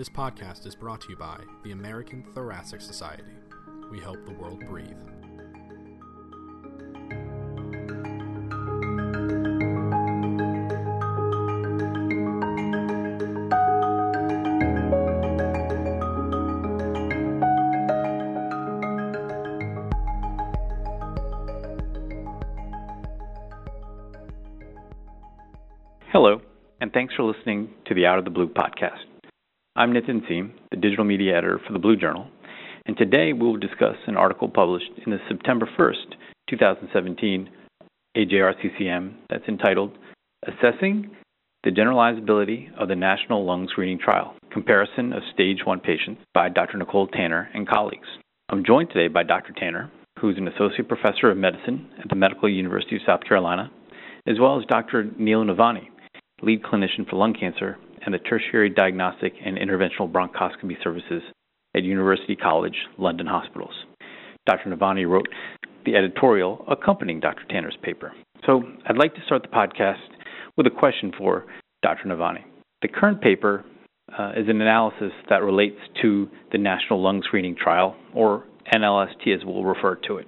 This podcast is brought to you by the American Thoracic Society. We help the world breathe. Hello, and thanks for listening to the Out of the Blue podcast. I'm Nitin Seam, the digital media editor for the Blue Journal, and today we will discuss an article published in the September 1st, 2017 AJRCCM that's entitled Assessing the Generalizability of the National Lung Screening Trial Comparison of Stage 1 Patients by Dr. Nicole Tanner and colleagues. I'm joined today by Dr. Tanner, who's an associate professor of medicine at the Medical University of South Carolina, as well as Dr. Neil Navani, lead clinician for lung cancer and the Tertiary Diagnostic and Interventional Bronchoscopy Services at University College London Hospitals. Dr. Navani wrote the editorial accompanying Dr. Tanner's paper. So I'd like to start the podcast with a question for Dr. Navani. The current paper uh, is an analysis that relates to the National Lung Screening Trial, or NLST as we'll refer to it.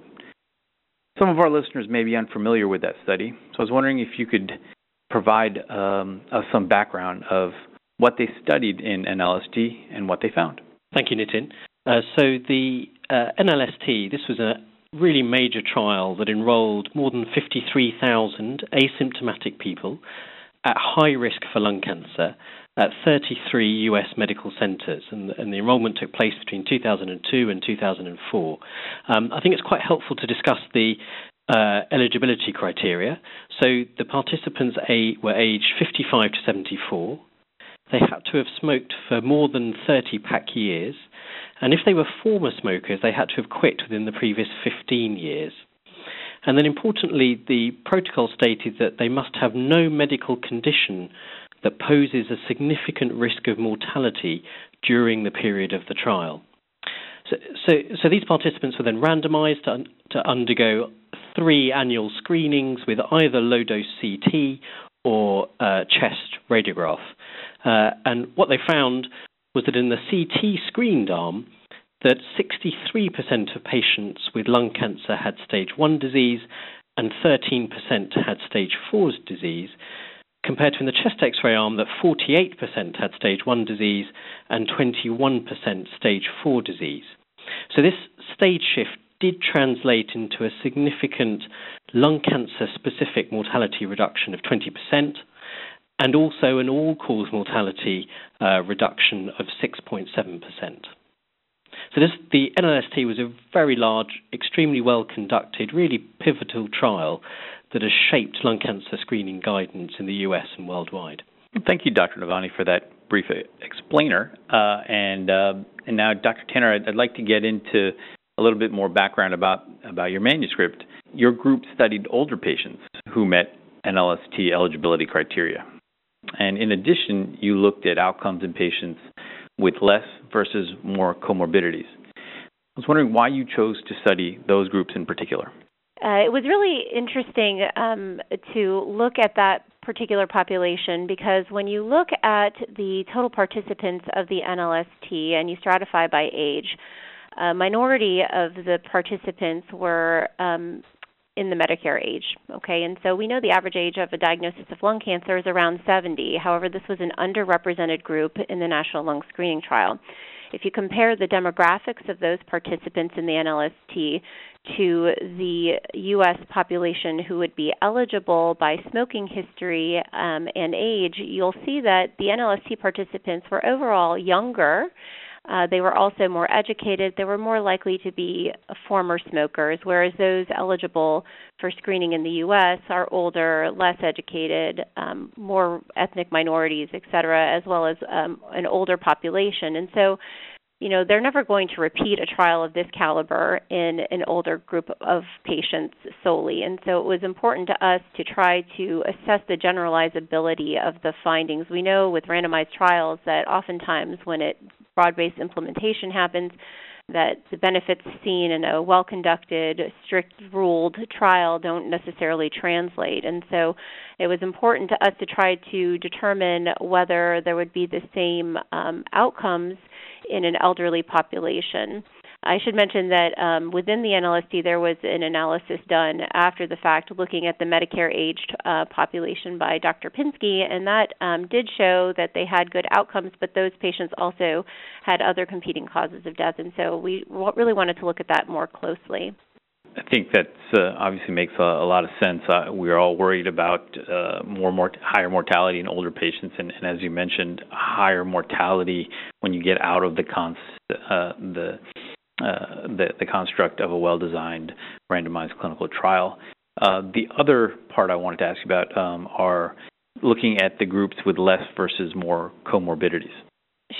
Some of our listeners may be unfamiliar with that study, so I was wondering if you could provide um, us some background of what they studied in NLST and what they found. Thank you, Nitin. Uh, so the uh, NLST, this was a really major trial that enrolled more than 53,000 asymptomatic people at high risk for lung cancer at 33 US medical centers, and, and, the enrollment took place between 2002 and 2004. Um, I think it's quite helpful to discuss the uh, eligibility criteria. So the participants were aged 55 to 74. They had to have smoked for more than 30 pack years. And if they were former smokers, they had to have quit within the previous 15 years. And then importantly, the protocol stated that they must have no medical condition that poses a significant risk of mortality during the period of the trial. So, so, so these participants were then randomized to, to undergo three annual screenings with either low dose CT or uh, chest radiograph. Uh, and what they found was that in the CT screened arm, that 63% of patients with lung cancer had stage 1 disease and 13% had stage 4 disease, compared to in the chest x ray arm that 48% had stage 1 disease and 21% stage 4 disease. So this stage shift did translate into a significant lung cancer specific mortality reduction of 20% and also an all cause mortality uh, reduction of 6.7%. So this, the NLST was a very large, extremely well conducted, really pivotal trial that has shaped lung cancer screening guidance in the US and worldwide. Thank you, Dr. Navani, for that brief explainer. Uh, and uh, and now, Dr. Tanner, I'd, I'd, like to get into a little bit more background about, about your manuscript. Your group studied older patients who met NLST eligibility criteria. And in addition, you looked at outcomes in patients with less versus more comorbidities. I was wondering why you chose to study those groups in particular. Uh, it was really interesting um, to look at that particular population because when you look at the total participants of the NLST and you stratify by age, a minority of the participants were um, in the Medicare age. Okay, and so we know the average age of a diagnosis of lung cancer is around 70. However, this was an underrepresented group in the National Lung Screening Trial. If you compare the demographics of those participants in the NLST to the U.S. population who would be eligible by smoking history um, and age, you'll see that the NLST participants were overall younger uh, they were also more educated. They were more likely to be former smokers, whereas those eligible for screening in the U.S. are older, less educated, um, more ethnic minorities, et cetera, as well as um, an older population. And so, you know, they're never going to repeat a trial of this caliber in an older group of patients solely. And so it was important to us to try to assess the generalizability of the findings. We know with randomized trials that oftentimes when it broad-based implementation happens, that the benefits seen in a well conducted, strict ruled trial don't necessarily translate. And so it was important to us to try to determine whether there would be the same um, outcomes in an elderly population. I should mention that um, within the NLST, there was an analysis done after the fact looking at the Medicare aged uh, population by Dr. Pinsky, and that um, did show that they had good outcomes, but those patients also had other competing causes of death, and so we really wanted to look at that more closely. I think that uh, obviously makes a, a, lot of sense. Uh, we're all worried about uh, more, more higher mortality in older patients, and, and, as you mentioned, higher mortality when you get out of the cons- uh, the the, the, construct of a well designed randomized clinical trial. Uh, the other part I wanted to ask you about um, are looking at the groups with less versus more comorbidities.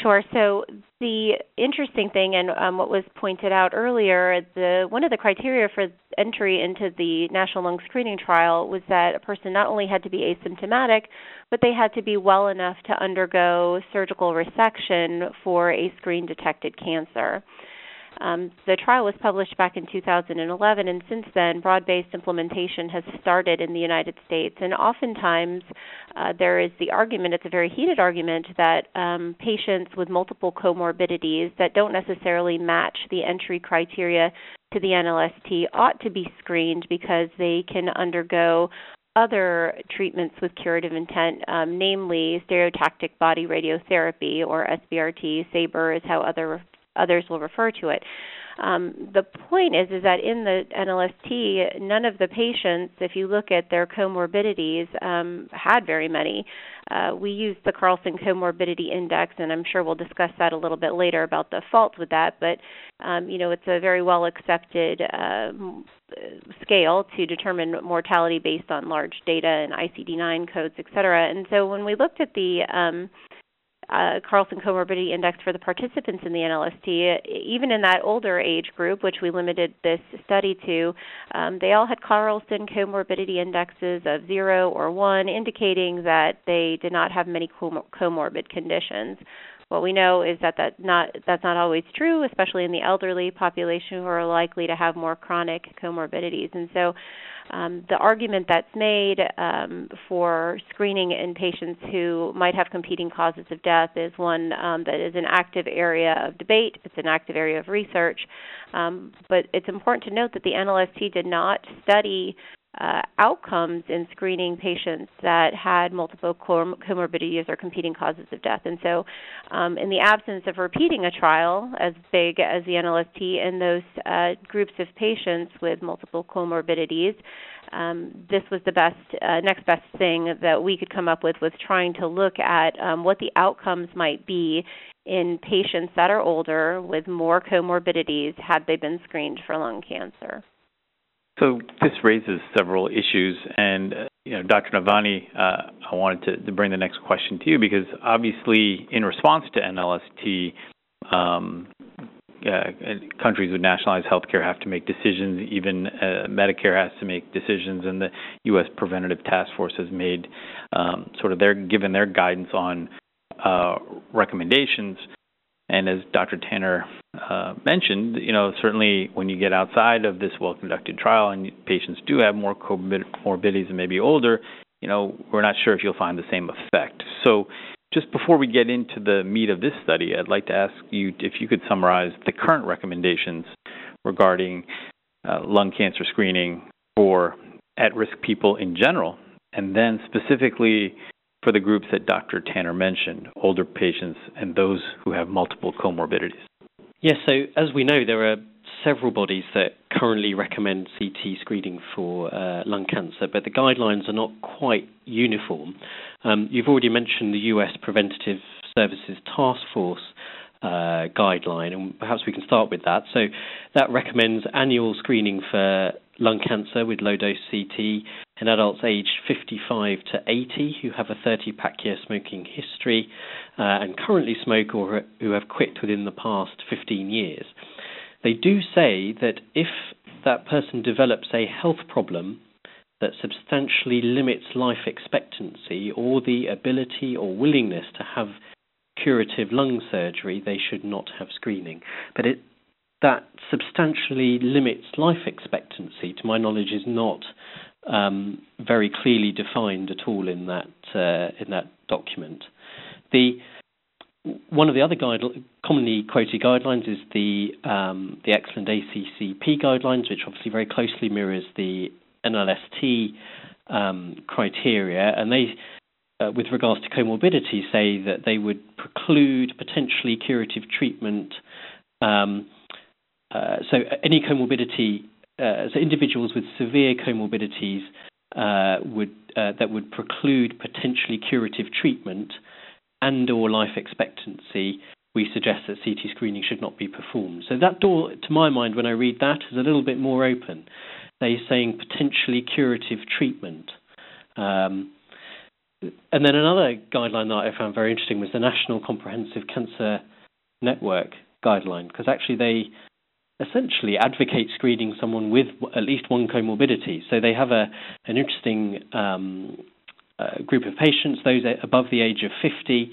Sure. So the interesting thing, and um, what was pointed out earlier, the one of the criteria for entry into the National Lung Screening Trial was that a person not only had to be asymptomatic, but they had to be well enough to undergo surgical resection for a screen detected cancer. Um, the trial was published back in 2011, and since then, broad based implementation has started in the United States. And oftentimes, uh, there is the argument, it's a very heated argument, that um, patients with multiple comorbidities that don't necessarily match the entry criteria to the NLST ought to be screened because they can undergo other treatments with curative intent, um, namely stereotactic body radiotherapy or SBRT. SABR is how other others will refer to it. Um, the point is is that in the NLST, none of the patients, if you look at their comorbidities, um, had very many. Uh, we use the Charlson Comorbidity Index, and I'm sure we'll discuss that a little bit later about the faults with that. But um, you know, it's a very well accepted uh, scale to determine mortality based on large data and ICD-9 codes, et cetera. And so when we looked at the um, uh, Charlson Comorbidity Index for the participants in the NLST, even in that older age group, which we limited this study to, um, they all had Charlson Comorbidity Indexes of zero or one, indicating that they did not have many com- comorbid conditions. What we know is that that not, that's not always true, especially in the elderly population who are likely to have more chronic comorbidities. And so um, the argument that's made um, for screening in patients who might have competing causes of death is one um, that is an active area of debate. It's an active area of research. Um, but it's important to note that the NLST did not study uh, outcomes in screening patients that had multiple com- comorbidities or competing causes of death. And so, um, in the absence of repeating a trial as big as the NLST in those uh, groups of patients with multiple comorbidities, um, this was the best, uh, next best thing that we could come up with was trying to look at um, what the outcomes might be in patients that are older with more comorbidities had they been screened for lung cancer. So this raises several issues, and uh, you know, Dr. Navani, uh, I wanted to, to, bring the next question to you because obviously, in response to NLST, um, uh, countries with nationalized healthcare have to make decisions. Even uh, Medicare has to make decisions, and the U.S. Preventative Task Force has made um, sort of their given their guidance on uh, recommendations. And as Dr. Tanner uh, mentioned, you know, certainly when you get outside of this well-conducted trial and patients do have more comorbidities and maybe older, you know, we're not sure if you'll find the same effect. So, just before we get into the meat of this study, I'd like to ask you if you could summarize the current recommendations regarding uh, lung cancer screening for at-risk people in general, and then specifically for the groups that Dr. Tanner mentioned, older patients and those who have multiple comorbidities? Yes, so as we know, there are several bodies that currently recommend CT screening for uh, lung cancer, but the guidelines are not quite uniform. Um, you've already mentioned the US Preventative Services Task Force uh, guideline, and perhaps we can start with that. So, that recommends annual screening for lung cancer with low dose CT in adults aged 55 to 80 who have a 30 pack year smoking history uh, and currently smoke or who have quit within the past 15 years. They do say that if that person develops a health problem that substantially limits life expectancy or the ability or willingness to have curative lung surgery, they should not have screening. But it, that substantially limits life expectancy, to my knowledge, is not um, very clearly defined at all in that uh, in that document. The one of the other guide, commonly quoted guidelines is the um, the excellent ACCP guidelines, which obviously very closely mirrors the NLST um, criteria, and they uh, with regards to comorbidity, say that they would preclude potentially curative treatment. Um, uh, so any comorbidity, uh, so individuals with severe comorbidities uh, would uh, that would preclude potentially curative treatment and or life expectancy. We suggest that CT screening should not be performed. So that door, to my mind, when I read that, is a little bit more open. They're saying potentially curative treatment. Um, and then another guideline that I found very interesting was the National Comprehensive Cancer Network guideline, because actually they essentially advocate screening someone with at least one comorbidity. So they have a an interesting um, uh, group of patients, those above the age of 50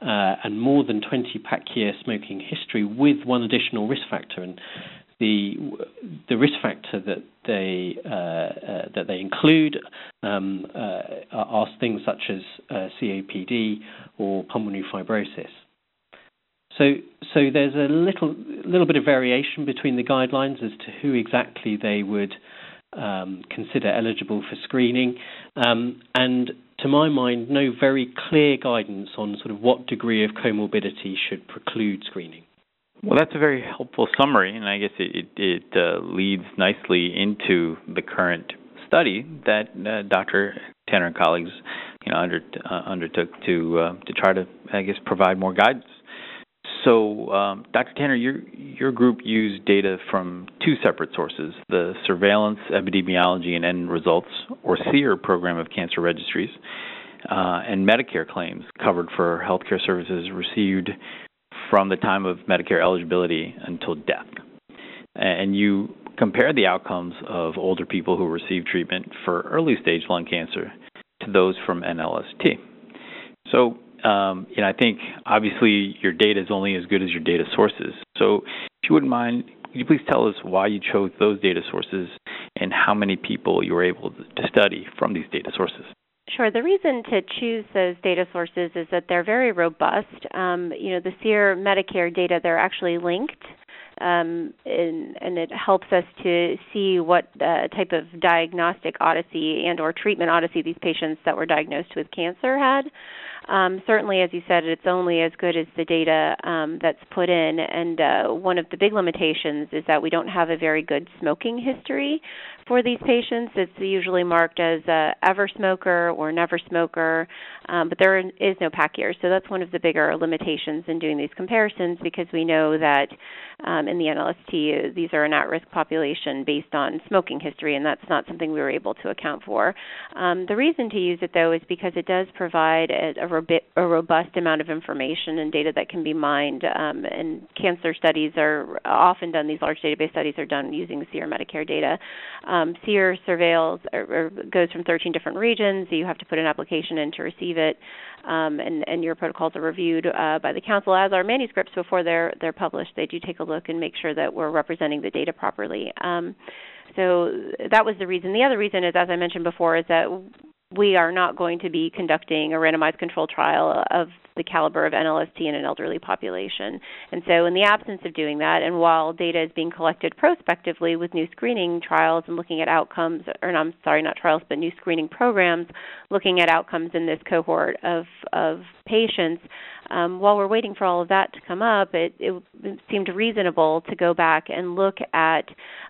uh, and more than 20 pack year smoking history, with one additional risk factor. And the the risk factor that they uh, uh, that they include um, uh, are things such as uh, COPD or pulmonary fibrosis. So so there's a little little bit of variation between the guidelines as to who exactly they would um, consider eligible for screening, um, and to my mind, no very clear guidance on sort of what degree of comorbidity should preclude screening. Well, that's a very helpful summary, and I guess it, it, it uh, leads nicely into the current study that uh, Dr. Tanner and colleagues, you know, under, uh, undertook to uh, to try to, I guess, provide more guidance. So, um, Dr. Tanner, your your group used data from two separate sources: the Surveillance, Epidemiology, and End Results, or SEER, program of cancer registries, uh, and Medicare claims covered for healthcare services received from the time of Medicare eligibility until death. And you compare the outcomes of older people who receive treatment for early stage lung cancer to those from NLST. So, um, you know, I think obviously your data is only as good as your data sources. So, if you wouldn't mind, could you please tell us why you chose those data sources and how many people you were able to study from these data sources? Sure. The reason to choose those data sources is that they're very robust. Um, you know, the SEER Medicare data, they're actually linked, um, and, and, it helps us to see what uh, type of diagnostic odyssey and or treatment odyssey these patients that were diagnosed with cancer had. Um, certainly, as you said, it's only as good as the data um, that's put in. And uh, one of the big limitations is that we don't have a very good smoking history for these patients. It's usually marked as a ever smoker or never smoker, um, but there is no pack year. So that's one of the bigger limitations in doing these comparisons because we know that um, in the NLST these are an at-risk population based on smoking history, and that's not something we were able to account for. Um, the reason to use it though is because it does provide a, a, a robust amount of information and data that can be mined. Um, and cancer studies are often done; these large database studies are done using SEER Medicare data. Um, SEER surveils or, or goes from 13 different regions. You have to put an application in to receive it, um, and, and your protocols are reviewed uh, by the council as are manuscripts before they're they're published. They do take a look and make sure that we're representing the data properly. Um, so that was the reason. The other reason is, as I mentioned before, is that we are not going to be conducting a randomized control trial of the caliber of NLST in an elderly population. And so, in the absence of doing that, and while data is being collected prospectively with new screening trials and looking at outcomes, or I'm sorry, not trials, but new screening programs, looking at outcomes in this cohort of, of patients, um, while we're waiting for all of that to come up, it, it, seemed reasonable to go back and look at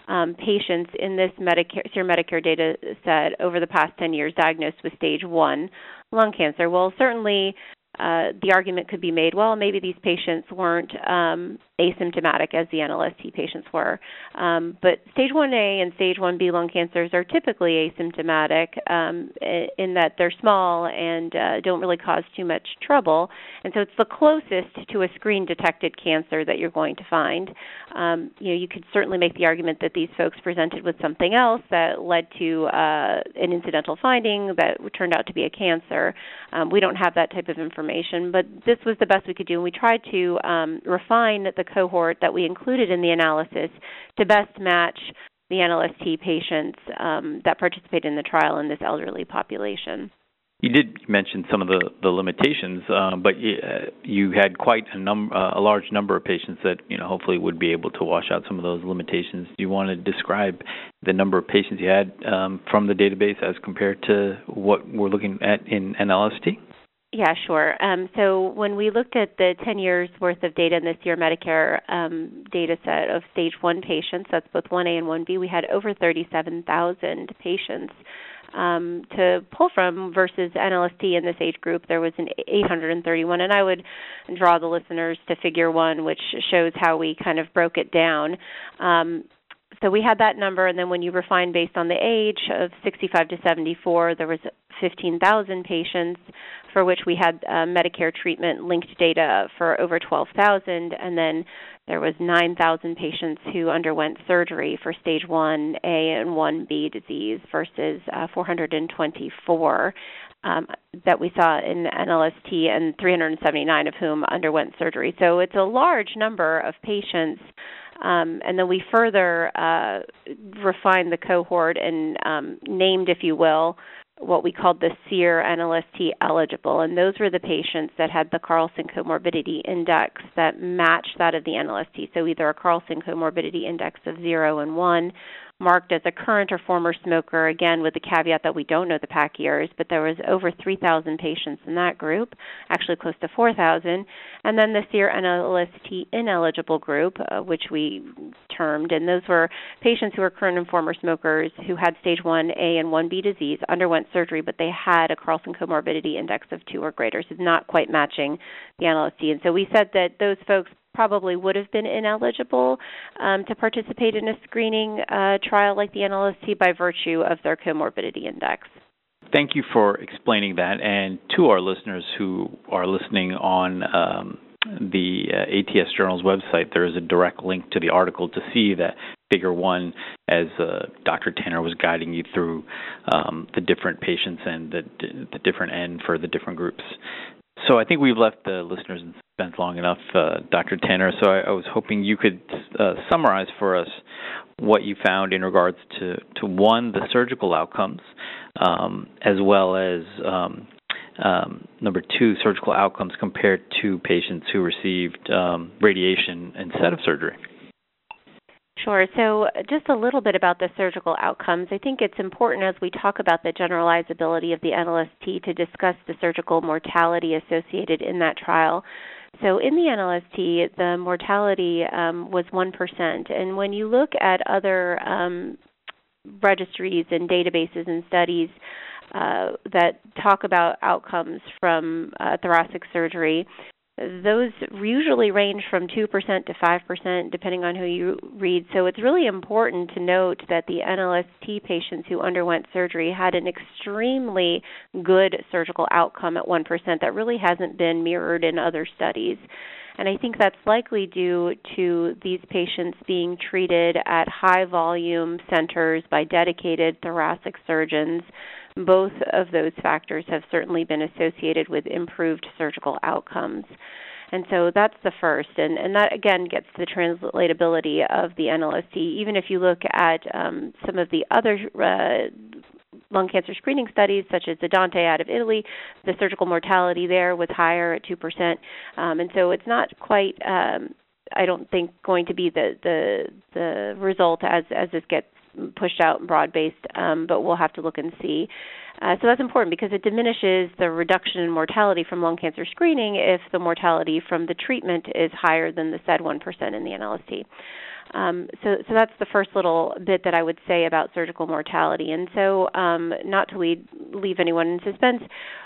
um, patients in this Medicare, SEER Medicare data set over the past 10 years diagnosed with stage one lung cancer. Well, certainly uh, the argument could be made, well, maybe these patients weren't um, asymptomatic as the NLST patients were. Um, but stage 1A and stage 1B lung cancers are typically asymptomatic um, in that they're small and uh, don't really cause too much trouble. And so it's the closest to a screen detected cancer that you're going to find. Um, you know, you could certainly make the argument that these folks presented with something else that led to uh, an incidental finding that turned out to be a cancer. Um, we don't have that type of information, but this was the best we could do, and we tried to um, refine the cohort that we included in the analysis to best match the NLST patients um, that participated in the trial in this elderly population. You did mention some of the, the limitations, uh, but you, uh, you, had quite a, num- uh, a large number of patients that you know hopefully would be able to wash out some of those limitations. Do you want to describe the number of patients you had um, from the database as compared to what we're looking at in NLST? Yeah, sure. Um, so when we looked at the 10 years worth of data in this SEER Medicare um, data set of stage 1 patients, that's both 1A and 1B, we had over 37,000 patients um, to pull from versus NLST in this age group, there was an 831. And I would draw the listeners to figure one, which shows how we kind of broke it down. Um, so we had that number, and then when you refine based on the age of 65 to 74, there was 15,000 patients for which we had uh, Medicare treatment linked data for over 12,000, and then there was 9,000 patients who underwent surgery for stage 1A and 1B disease versus uh, 424 um, that we saw in NLST, and 379 of whom underwent surgery. So it's a large number of patients. Um, and then we further uh, refined the cohort and um, named, if you will, what we called the SEER NLST eligible, and those were the patients that had the Charlson comorbidity index that matched that of the NLST. So either a Charlson comorbidity index of zero and one marked as a current or former smoker, again with the caveat that we don't know the pack years, but there was over 3,000 patients in that group, actually close to 4,000. And then the SEER NLST ineligible group, uh, which we termed, and those were patients who were current and former smokers who had stage 1A and 1B disease, underwent surgery, but they had a Charlson comorbidity index of 2 or greater, so not quite matching the NLST. And so we said that those folks probably would have been ineligible um, to participate in a screening uh, trial like the NLST by virtue of their comorbidity index. Thank you for explaining that. And to our listeners who are listening on um, the uh, ATS Journal's website, there is a direct link to the article to see that figure one as uh, Dr. Tanner was guiding you through um, the different patients and the, the different N for the different groups. So I think we've left the listeners in suspense long enough, uh, Dr. Tanner. So I, I, was hoping you could uh, summarize for us what you found in regards to, to one, the surgical outcomes, um, as well as um, um, number two, surgical outcomes compared to patients who received um, radiation instead of surgery. Sure. So, just a little bit about the surgical outcomes. I think it's important as we talk about the generalizability of the NLST to discuss the surgical mortality associated in that trial. So, in the NLST, the mortality um, was 1%. And when you look at other um, registries and databases and studies, uh, that talk about outcomes from uh, thoracic surgery those usually range from 2% to 5% depending on who you read. So it's really important to note that the NLST patients who underwent surgery had an extremely good surgical outcome at 1% that really hasn't been mirrored in other studies. And I think that's likely due to these patients being treated at high volume centers by dedicated thoracic surgeons both of those factors have certainly been associated with improved surgical outcomes. And so that's the first. And, and that, again, gets the translatability of the NLST. Even if you look at um, some of the other uh, lung cancer screening studies, such as the Dante out of Italy, the surgical mortality there was higher at 2%. Um, and so it's not quite. Um, I don't think going to be the the the result as as this gets pushed out and broad based, um, but we'll have to look and see. Uh, so that's important because it diminishes the reduction in mortality from lung cancer screening if the mortality from the treatment is higher than the said 1% in the NLST. Um, so, so that's the first little bit that I would say about surgical mortality. And so, um, not to lead, leave anyone in suspense,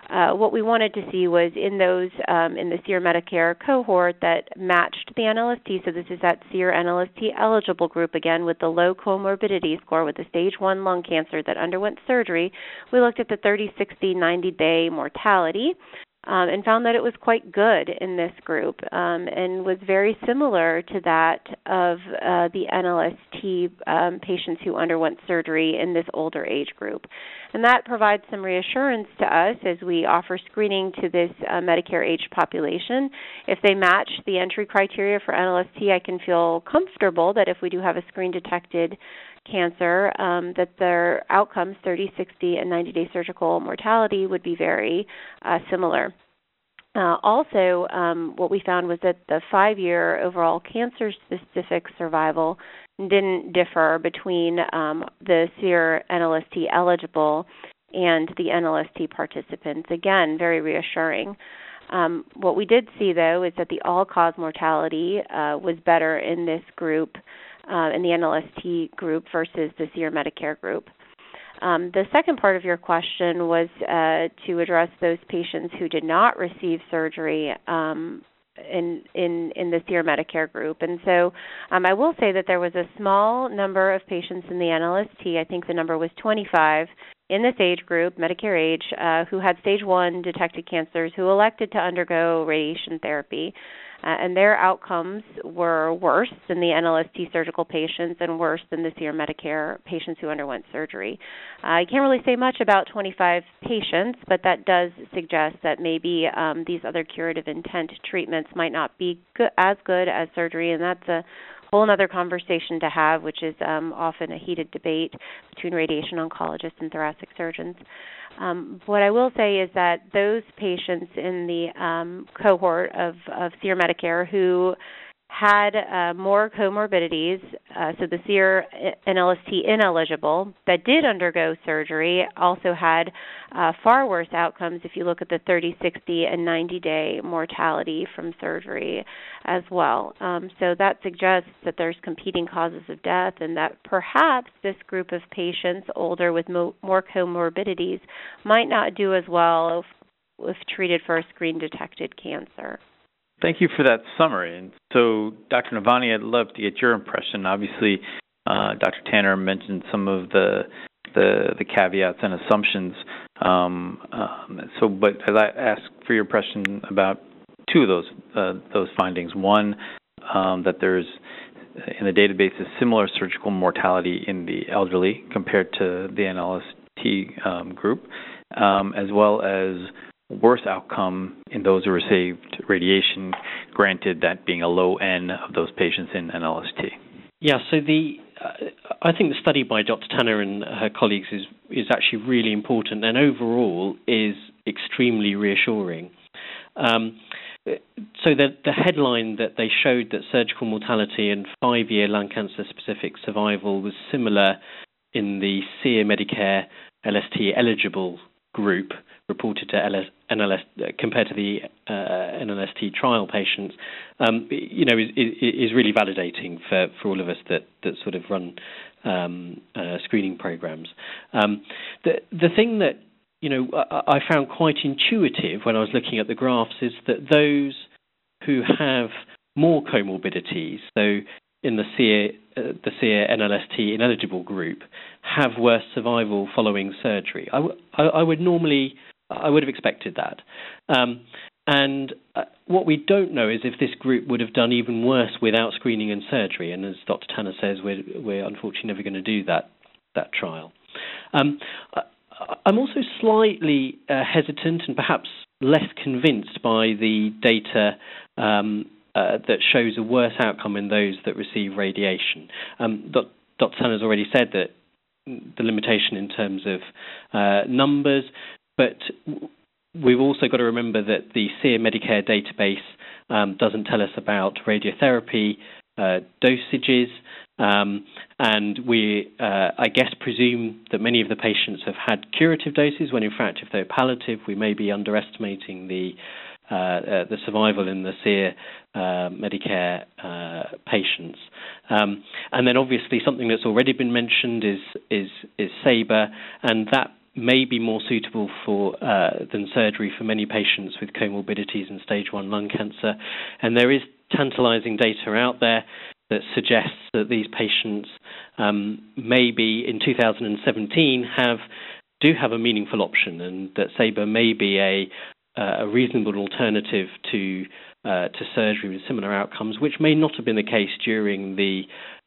uh, what we wanted to see was in those um, in the SEER Medicare cohort that matched the NLST. So this is that SEER NLST eligible group again with the low comorbidity score with the stage one lung cancer that underwent surgery. We looked at the 30, 60, 90 day mortality um, and found that it was quite good in this group um, and was very similar to that of uh, the NLST um, patients who underwent surgery in this older age group. And that provides some reassurance to us as we offer screening to this uh, Medicare age population. If they match the entry criteria for NLST, I can feel comfortable that if we do have a screen detected cancer, um, that their outcomes, 30, 60, and 90 day surgical mortality, would be very uh, similar. Uh, also, um, what we found was that the five year overall cancer specific survival didn't differ between um, the SEER NLST eligible and the NLST participants. Again, very reassuring. Um, what we did see, though, is that the all cause mortality uh, was better in this group uh, in the NLST group versus the SEER Medicare group. Um, the second part of your question was uh, to address those patients who did not receive surgery um, in in in the SEER Medicare group. And so um, I will say that there was a small number of patients in the NLST. I think the number was 25 in this age group, Medicare age, uh, who had stage one detected cancers who elected to undergo radiation therapy uh, and their outcomes were worse than the NLST surgical patients and worse than the SEER Medicare patients who underwent surgery. Uh, I can't really say much about 25 patients, but that does suggest that maybe um, these other curative intent treatments might not be good, as good as surgery, and that's a whole other conversation to have, which is um, often a heated debate between radiation oncologists and thoracic surgeons. Um, what I will say is that those patients in the um, cohort of, of SEER Medicare who had uh, more comorbidities, uh, so the SEER LST ineligible that did undergo surgery also had uh, far worse outcomes if you look at the 30, 60, and 90 day mortality from surgery as well. Um, so that suggests that there's competing causes of death and that perhaps this group of patients older with mo- more comorbidities might not do as well if, if treated for a screen detected cancer. Thank you for that summary. And so, Dr. Navani, I'd love to get your impression. Obviously, uh, Dr. Tanner mentioned some of the the, the caveats and assumptions. Um, um, so, but as I'd ask for your impression about two of those uh, those findings. One, um, that there's in the database a similar surgical mortality in the elderly compared to the NLST um, group, um, as well as worse outcome in those who received radiation, granted that being a low N of those patients in NLST. Yeah, so the uh, I think the study by Dr. Tanner and her colleagues is is actually really important and overall is extremely reassuring. Um, so the the headline that they showed that surgical mortality and five-year lung cancer specific survival was similar in the SEER Medicare LST eligible group reported to LS, NLS compared to the uh, NLST trial patients, um, you know, is, is, really validating for, for all of us that, that sort of run um, uh, screening programs. Um, the the thing that you know I, I found quite intuitive when I was looking at the graphs is that those who have more comorbidities, so in the SEER, uh, the SEER NLST ineligible group, have worse survival following surgery. I, w- I, I would normally I would have expected that. Um, and uh, what we don't know is if this group would have done even worse without screening and surgery. And as Dr. Tanner says, we're, we're unfortunately never going to do that that trial. Um, I'm also slightly uh, hesitant and perhaps less convinced by the data um, uh, that shows a worse outcome in those that receive radiation. Um, Dr. Tanner has already said that the limitation in terms of uh, numbers, but we've also got to remember that the SEER Medicare database um, doesn't tell us about radiotherapy uh, dosages, um, and we, uh, I guess, presume that many of the patients have had curative doses. When in fact, if they're palliative, we may be underestimating the uh, uh the survival in the SEER uh, Medicare uh, patients. Um, and then obviously something that's already been mentioned is is is SABR, and that may be more suitable for uh, than surgery for many patients with comorbidities and stage one lung cancer. And there is tantalizing data out there that suggests that these patients um, maybe in 2017 have do have a meaningful option, and that SABR may be a a reasonable alternative to uh, to surgery with similar outcomes, which may not have been the case during the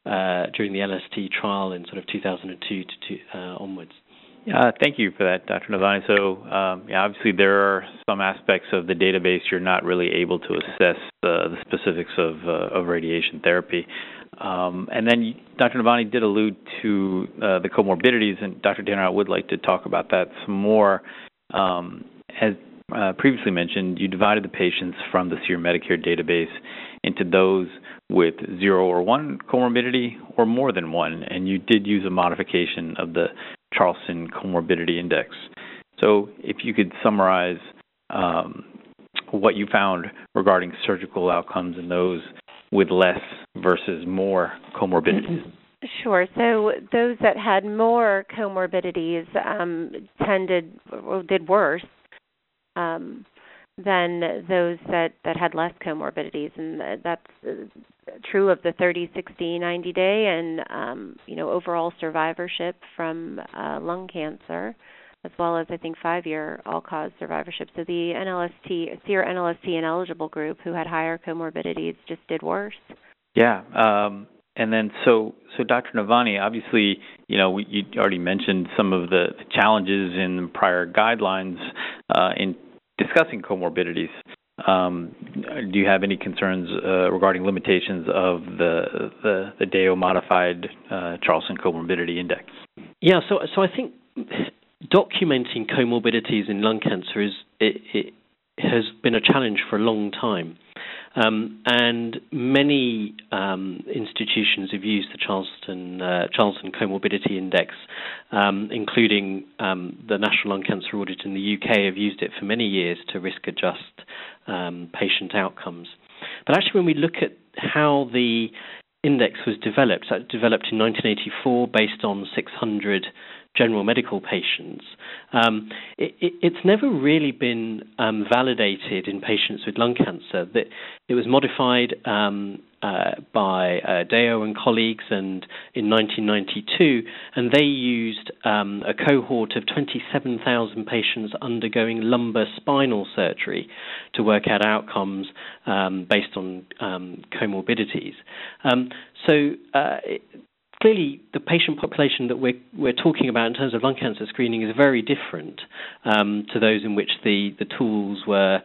uh, during the LST trial in sort of 2002 to uh, onwards. Uh, thank you for that, Dr. Navani. So, um, yeah, obviously there are some aspects of the database you're not really able to assess uh, the specifics of, uh, of radiation therapy. Um, and then Dr. Navani did allude to uh, the comorbidities, and Dr. Tanner, I would like to talk about that some more. Um, as uh, previously mentioned, you divided the patients from the SEER Medicare database into those with zero or one comorbidity or more than one, and you did use a modification of the Charlson Comorbidity Index. So, if you could summarize um, what you found regarding surgical outcomes in those with less versus more comorbidities. Sure. So those that had more comorbidities um, tended or did worse um, than those that, that had less comorbidities, and that's true of the 30, 60, 90 day, and um, you know overall survivorship from uh, lung cancer, as well as I think five year all cause survivorship. So the NLST, SEER NLST ineligible group who had higher comorbidities just did worse. Yeah. Um, and then, so so Dr. Navani, obviously, you know, we, you already mentioned some of the challenges in prior guidelines uh, in discussing comorbidities. Um, do you have any concerns uh, regarding limitations of the Deyo modified uh, Charlson Comorbidity Index? Yeah, so so I think documenting comorbidities in lung cancer is it, it has been a challenge for a long time. Um, and many um, institutions have used the Charleston, uh, Charlson Comorbidity Index, um, including um, the National Lung Cancer Audit in the UK, have used it for many years to risk adjust um, patient outcomes. But actually, when we look at how the index was developed, it developed in 1984 based on 600 general medical patients. Um, it, it, it's never really been um, validated in patients with lung cancer. That it was modified um, uh, by uh, Deyo and colleagues, and in 1992, and they used um, a cohort of 27,000 patients undergoing lumbar spinal surgery to work out outcomes um, based on um, comorbidities. so uh, clearly the patient population that we're we're talking about in terms of lung cancer screening is very different um, to those in which the the tools were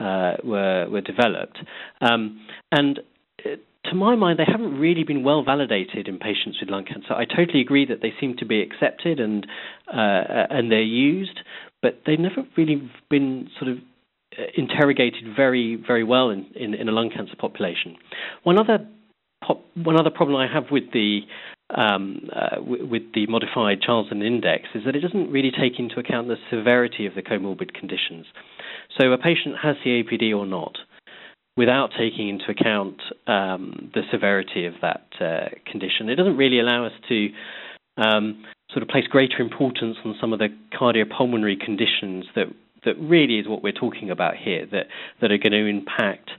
uh, were were developed, um, and. Uh, to my mind, they haven't really been well validated in patients with lung cancer. I totally agree that they seem to be accepted and uh, and they're used, but they've never really been sort of uh, interrogated very very well in, in, in a lung cancer population. One other pop, one other problem I have with the um, uh, w- with the modified Charlson index is that it doesn't really take into account the severity of the comorbid conditions. So a patient has COPD or not, without taking into account um, the severity of that uh, condition, it doesn't really allow us to um, sort of place greater importance on some of the cardiopulmonary conditions that that really is what we're talking about here that that are going to impact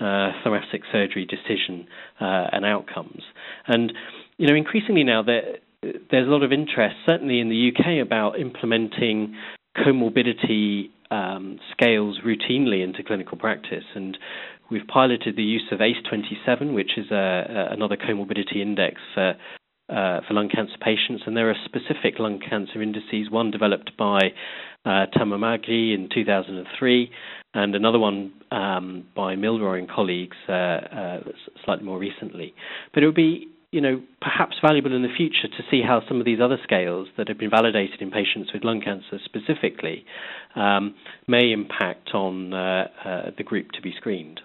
uh, thoracic surgery decision uh, and outcomes. And you know, increasingly now there, there's a lot of interest, certainly in the UK, about implementing comorbidity um, scales routinely into clinical practice. And we've piloted the use of ACE27, which is a, a, another comorbidity index for uh, for lung cancer patients, and there are specific lung cancer indices. One developed by uh, Tammemagi in 2003, and another one um, by Milroy and colleagues uh, uh, slightly more recently. But it would be you know, perhaps valuable in the future to see how some of these other scales that have been validated in patients with lung cancer specifically um, may impact on uh, uh, the group to be screened.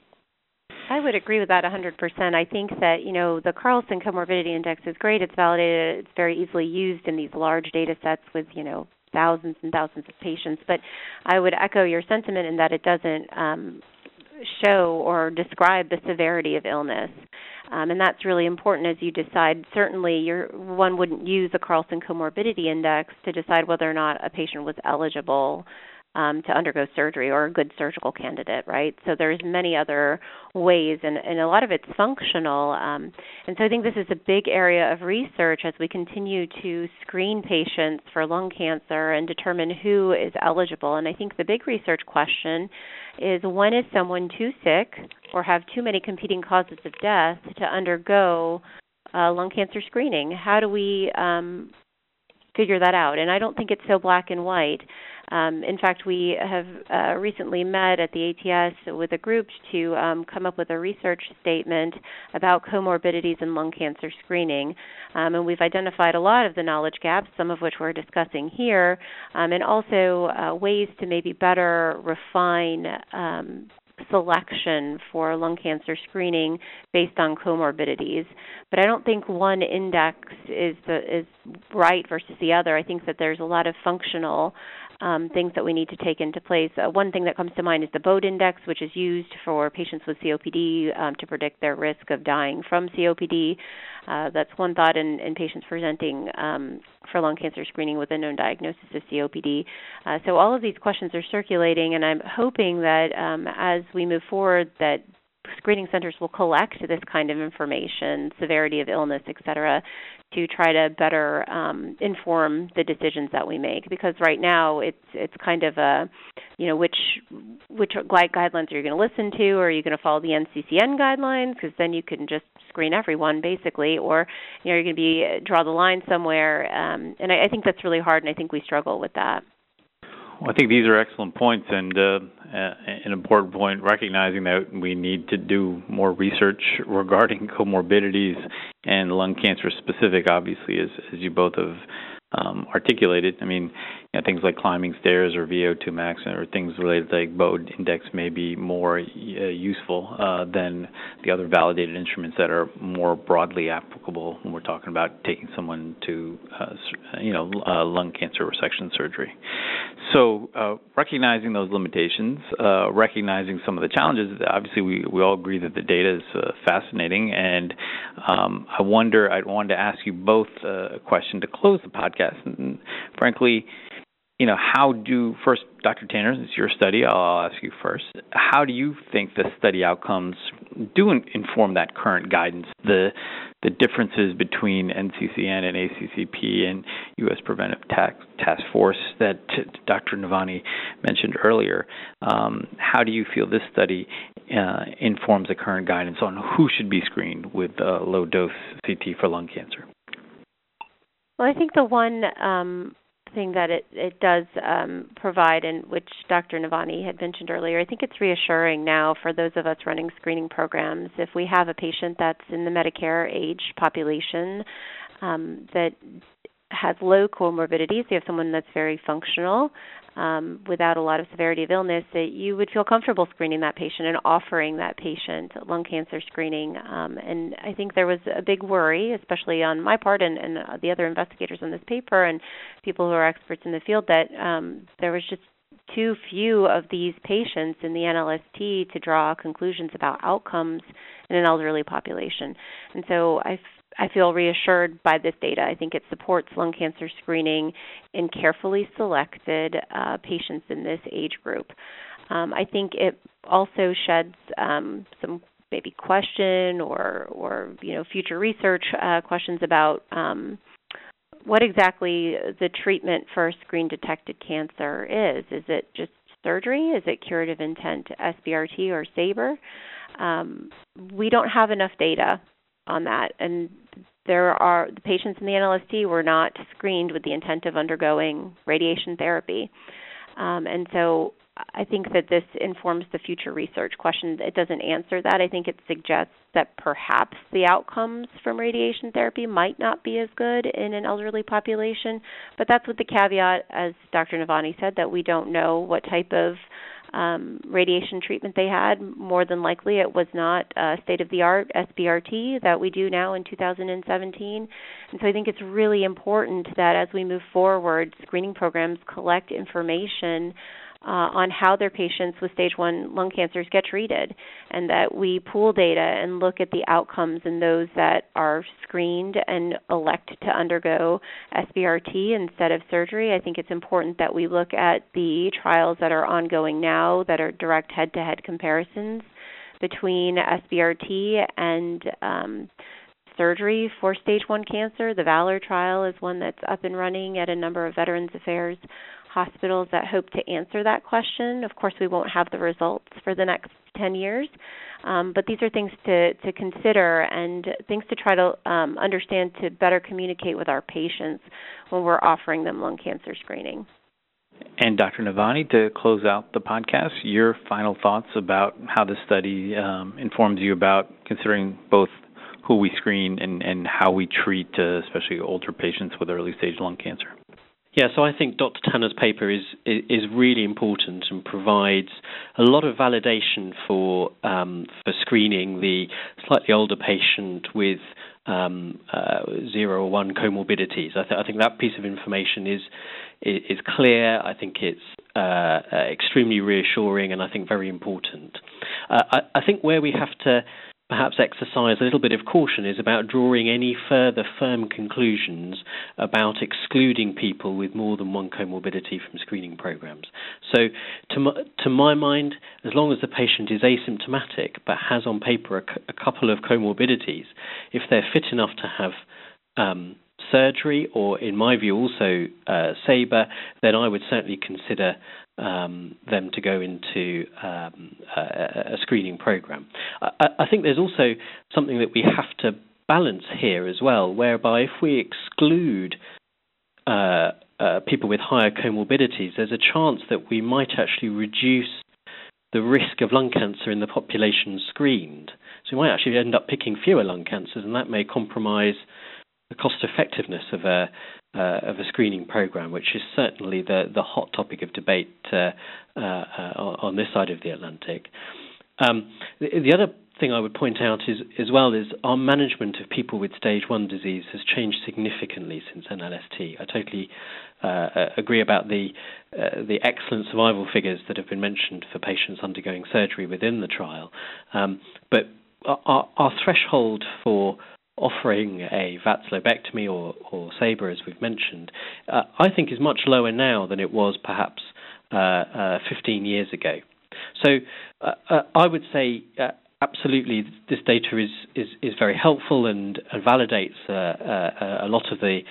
I would agree with that 100%. I think that, you know, the Charlson Comorbidity Index is great. It's validated. It's very easily used in these large data sets with, you know, thousands and thousands of patients. But I would echo your sentiment in that it doesn't um, show or describe the severity of illness. Um, and that's really important as you decide. Certainly, one wouldn't use a Charlson Comorbidity Index to decide whether or not a patient was eligible um, to undergo surgery or a good surgical candidate, right? So there's many other ways, and, and a lot of it's functional. Um, and so I think this is a big area of research as we continue to screen patients for lung cancer and determine who is eligible. And I think the big research question is when is someone too sick or have too many competing causes of death to undergo uh, lung cancer screening? How do we um, figure that out? And I don't think it's so black and white. Um, in fact, we have uh, recently met at the ATS with a group to um, come up with a research statement about comorbidities in lung cancer screening. Um, and we've identified a lot of the knowledge gaps, some of which we're discussing here, um, and also uh, ways to maybe better refine um, selection for lung cancer screening based on comorbidities. But I don't think one index is the, is right versus the other. I think that there's a lot of functional um, things that we need to take into place. Uh, one thing that comes to mind is the Bode Index, which is used for patients with COPD um, to predict their risk of dying from COPD. Uh, that's one thought in, in patients presenting um, for lung cancer screening with a known diagnosis of COPD. Uh, so all of these questions are circulating, and I'm hoping that um, as we move forward, that screening centers will collect this kind of information, severity of illness, et cetera, to try to better um, inform the decisions that we make. Because right now it's it's kind of a, you know, which which guidelines are you going to listen to, or are you going to follow the NCCN guidelines? Because then you can just screen everyone basically, or you know you're going to be draw the line somewhere. Um, and I, I think that's really hard, and I think we struggle with that. Well, I think these are excellent points, and uh, an important point recognizing that we need to do more research regarding comorbidities and lung cancer specific, obviously, as, as you both have um, articulated. I mean, you know, things like climbing stairs or VO2 max or things related to like Bode index may be more uh, useful uh, than the other validated instruments that are more broadly applicable when we're talking about taking someone to, uh, you know, uh, lung cancer resection surgery. So, uh, recognizing those limitations, uh, recognizing some of the challenges, obviously we, we all agree that the data is fascinating. And um, I wonder, I wanted to ask you both a question to close the podcast. And frankly, you know, how do first, Dr. Tanner, it's your study. I'll ask you first. How do you think the study outcomes do inform that current guidance? The the differences between NCCN and ACCP and U.S. Preventive Task Force that Dr. Navani mentioned earlier. Um, how do you feel this study uh, informs the current guidance on who should be screened with uh, low dose CT for lung cancer? Well, I think the one um, thing that it, it does um, provide, and which Dr. Navani had mentioned earlier, I think it's reassuring now for those of us running screening programs. If we have a patient that's in the Medicare age population um, that has low comorbidities, you have someone that's very functional, um, without a lot of severity of illness, that you would feel comfortable screening that patient and offering that patient lung cancer screening. Um, and I think there was a big worry, especially on my part and, and the other investigators on this paper and people who are experts in the field, that um, there was just too few of these patients in the NLST to draw conclusions about outcomes in an elderly population. And so I I feel reassured by this data. I think it supports lung cancer screening in carefully selected uh, patients in this age group. Um, I think it also sheds um, some maybe question or or you know future research uh, questions about um, what exactly the treatment for screen detected cancer is. Is it just surgery? Is it curative intent SBRT or SABR? Um, we don't have enough data on that. And there are the patients in the NLST were not screened with the intent of undergoing radiation therapy. Um, and so I think that this informs the future research question. It doesn't answer that. I think it suggests that perhaps the outcomes from radiation therapy might not be as good in an elderly population, but that's with the caveat, as Dr. Navani said, that we don't know what type of um, radiation treatment they had. More than likely, it was not uh, state of the art SBRT that we do now in 2017. And so I think it's really important that as we move forward, screening programs collect information uh, on how their patients with stage one lung cancers get treated, and that we pool data and look at the outcomes in those that are screened and elect to undergo SBRT instead of surgery. I think it's important that we look at the trials that are ongoing now that are direct head to head comparisons between SBRT and um, surgery for stage one cancer. The VALOR trial is one that's up and running at a number of Veterans Affairs hospitals that hope to answer that question. Of course, we won't have the results for the next 10 years, um, but these are things to, to consider and things to try to um, understand to better communicate with our patients when we're offering them lung cancer screening. And Dr. Navani, to close out the podcast, your final thoughts about how this study um, informs you about considering both who we screen and, and how we treat, uh, especially older patients with early stage lung cancer. Yeah, so I think Dr. Tanner's paper is is really important and provides a lot of validation for um, for screening the slightly older patient with um, uh, zero or one comorbidities. I, th- I, think that piece of information is is, clear. I think it's uh, uh, extremely reassuring and I think very important. Uh, I, I think where we have to perhaps exercise a little bit of caution is about drawing any further firm conclusions about excluding people with more than one comorbidity from screening programs. So, to my, to my mind, as long as the patient is asymptomatic but has on paper a, couple of comorbidities, if they're fit enough to have um, surgery or, in my view, also uh, SABR, then I would certainly consider um, them to go into um, a, a, screening program. I, I, think there's also something that we have to balance here as well, whereby if we exclude uh, uh, people with higher comorbidities, there's a chance that we might actually reduce the risk of lung cancer in the population screened. So we might actually end up picking fewer lung cancers, and that may compromise the cost effectiveness of a uh, of a screening program, which is certainly the the hot topic of debate uh, uh, on this side of the Atlantic. Um, the, the, other thing I would point out is as well is our management of people with stage one disease has changed significantly since NLST. I totally uh, agree about the uh, the excellent survival figures that have been mentioned for patients undergoing surgery within the trial, um, but our, our threshold for offering a VATS lobectomy or, or SABR, as we've mentioned, uh, I think is much lower now than it was perhaps uh, uh, 15 years ago. So uh, uh, I would say uh, absolutely. This data is, is, is very helpful and, and validates a lot of the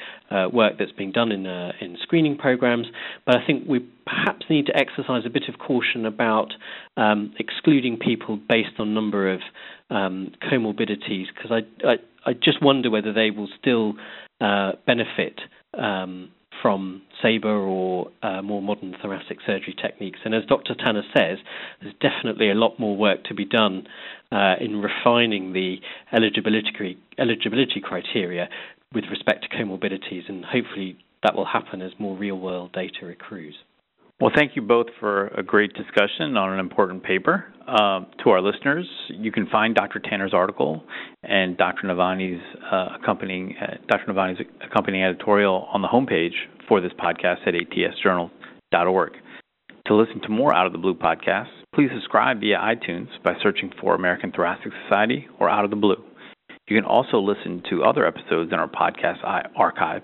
work that's being done in, in screening programs, but I think we perhaps need to exercise a bit of caution about um, excluding people based on number of um, comorbidities because I, I I just wonder whether they will still uh, benefit um, from SABR or uh, more modern thoracic surgery techniques. And as Dr. Tanner says, there's definitely a lot more work to be done uh, in refining the eligibility, eligibility criteria with respect to comorbidities, and hopefully that will happen as more real world data accrues. Well, thank you both for a great discussion on an important paper. Uh, to our listeners, you can find Dr. Tanner's article and Dr. Navani's uh, accompanying uh, Dr. Navani's accompanying editorial on the homepage for this podcast at atsjournal.org. To listen to more Out of the Blue podcasts, please subscribe via iTunes by searching for American Thoracic Society or Out of the Blue. You can also listen to other episodes in our podcast archive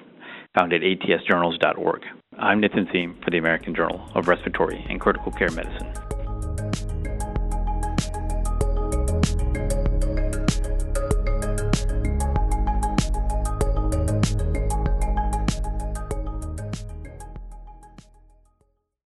found at atsjournals.org. I'm Nitin Seam for the American Journal of Respiratory and Critical Care Medicine.